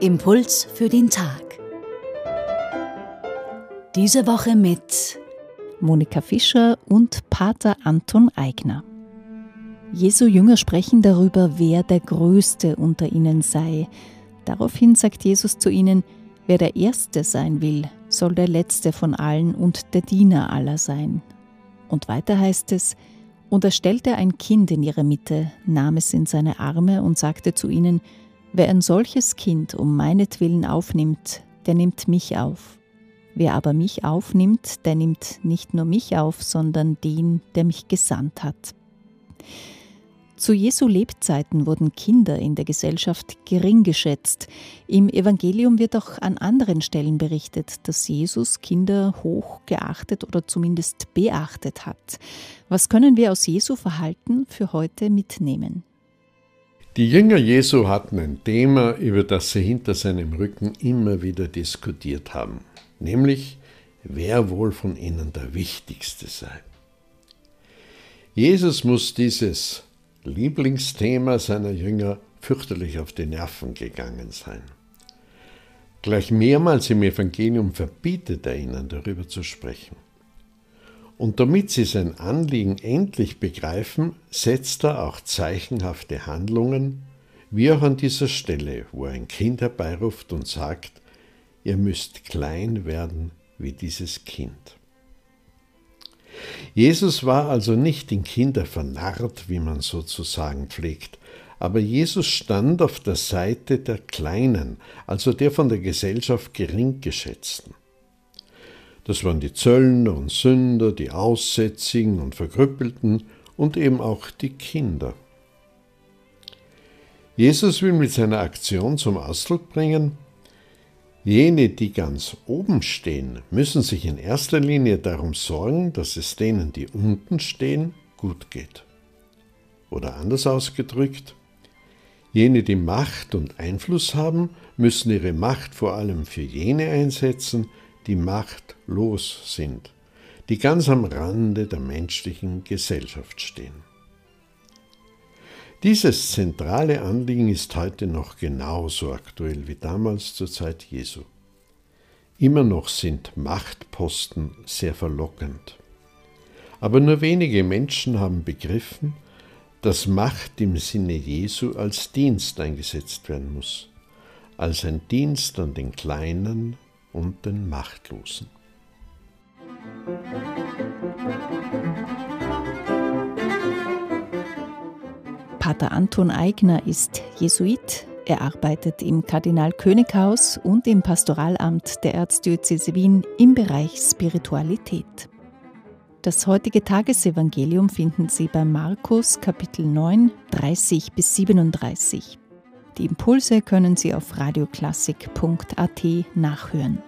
Impuls für den Tag. Diese Woche mit Monika Fischer und Pater Anton Eigner. Jesu Jünger sprechen darüber, wer der Größte unter ihnen sei. Daraufhin sagt Jesus zu ihnen, wer der Erste sein will, soll der Letzte von allen und der Diener aller sein. Und weiter heißt es, und er stellte ein Kind in ihre Mitte, nahm es in seine Arme und sagte zu ihnen, Wer ein solches Kind um meinetwillen aufnimmt, der nimmt mich auf. Wer aber mich aufnimmt, der nimmt nicht nur mich auf, sondern den, der mich gesandt hat. Zu Jesu Lebzeiten wurden Kinder in der Gesellschaft gering geschätzt. Im Evangelium wird auch an anderen Stellen berichtet, dass Jesus Kinder hoch geachtet oder zumindest beachtet hat. Was können wir aus Jesu Verhalten für heute mitnehmen? Die Jünger Jesu hatten ein Thema, über das sie hinter seinem Rücken immer wieder diskutiert haben, nämlich wer wohl von ihnen der Wichtigste sei. Jesus muss dieses Lieblingsthema seiner Jünger fürchterlich auf die Nerven gegangen sein. Gleich mehrmals im Evangelium verbietet er ihnen darüber zu sprechen. Und damit sie sein Anliegen endlich begreifen, setzt er auch zeichenhafte Handlungen, wie auch an dieser Stelle, wo er ein Kind herbeiruft und sagt, ihr müsst klein werden wie dieses Kind. Jesus war also nicht in Kinder vernarrt, wie man sozusagen pflegt, aber Jesus stand auf der Seite der Kleinen, also der von der Gesellschaft gering geschätzten. Das waren die Zöllner und Sünder, die Aussätzigen und Verkrüppelten und eben auch die Kinder. Jesus will mit seiner Aktion zum Ausdruck bringen, jene, die ganz oben stehen, müssen sich in erster Linie darum sorgen, dass es denen, die unten stehen, gut geht. Oder anders ausgedrückt, jene, die Macht und Einfluss haben, müssen ihre Macht vor allem für jene einsetzen, die machtlos sind, die ganz am Rande der menschlichen Gesellschaft stehen. Dieses zentrale Anliegen ist heute noch genauso aktuell wie damals zur Zeit Jesu. Immer noch sind Machtposten sehr verlockend. Aber nur wenige Menschen haben begriffen, dass Macht im Sinne Jesu als Dienst eingesetzt werden muss, als ein Dienst an den Kleinen und den Machtlosen. Pater Anton Eigner ist Jesuit. Er arbeitet im Kardinal-König-Haus und im Pastoralamt der Erzdiözese Wien im Bereich Spiritualität. Das heutige Tagesevangelium finden Sie bei Markus Kapitel 9, 30 bis 37. Die Impulse können Sie auf radioklassik.at nachhören.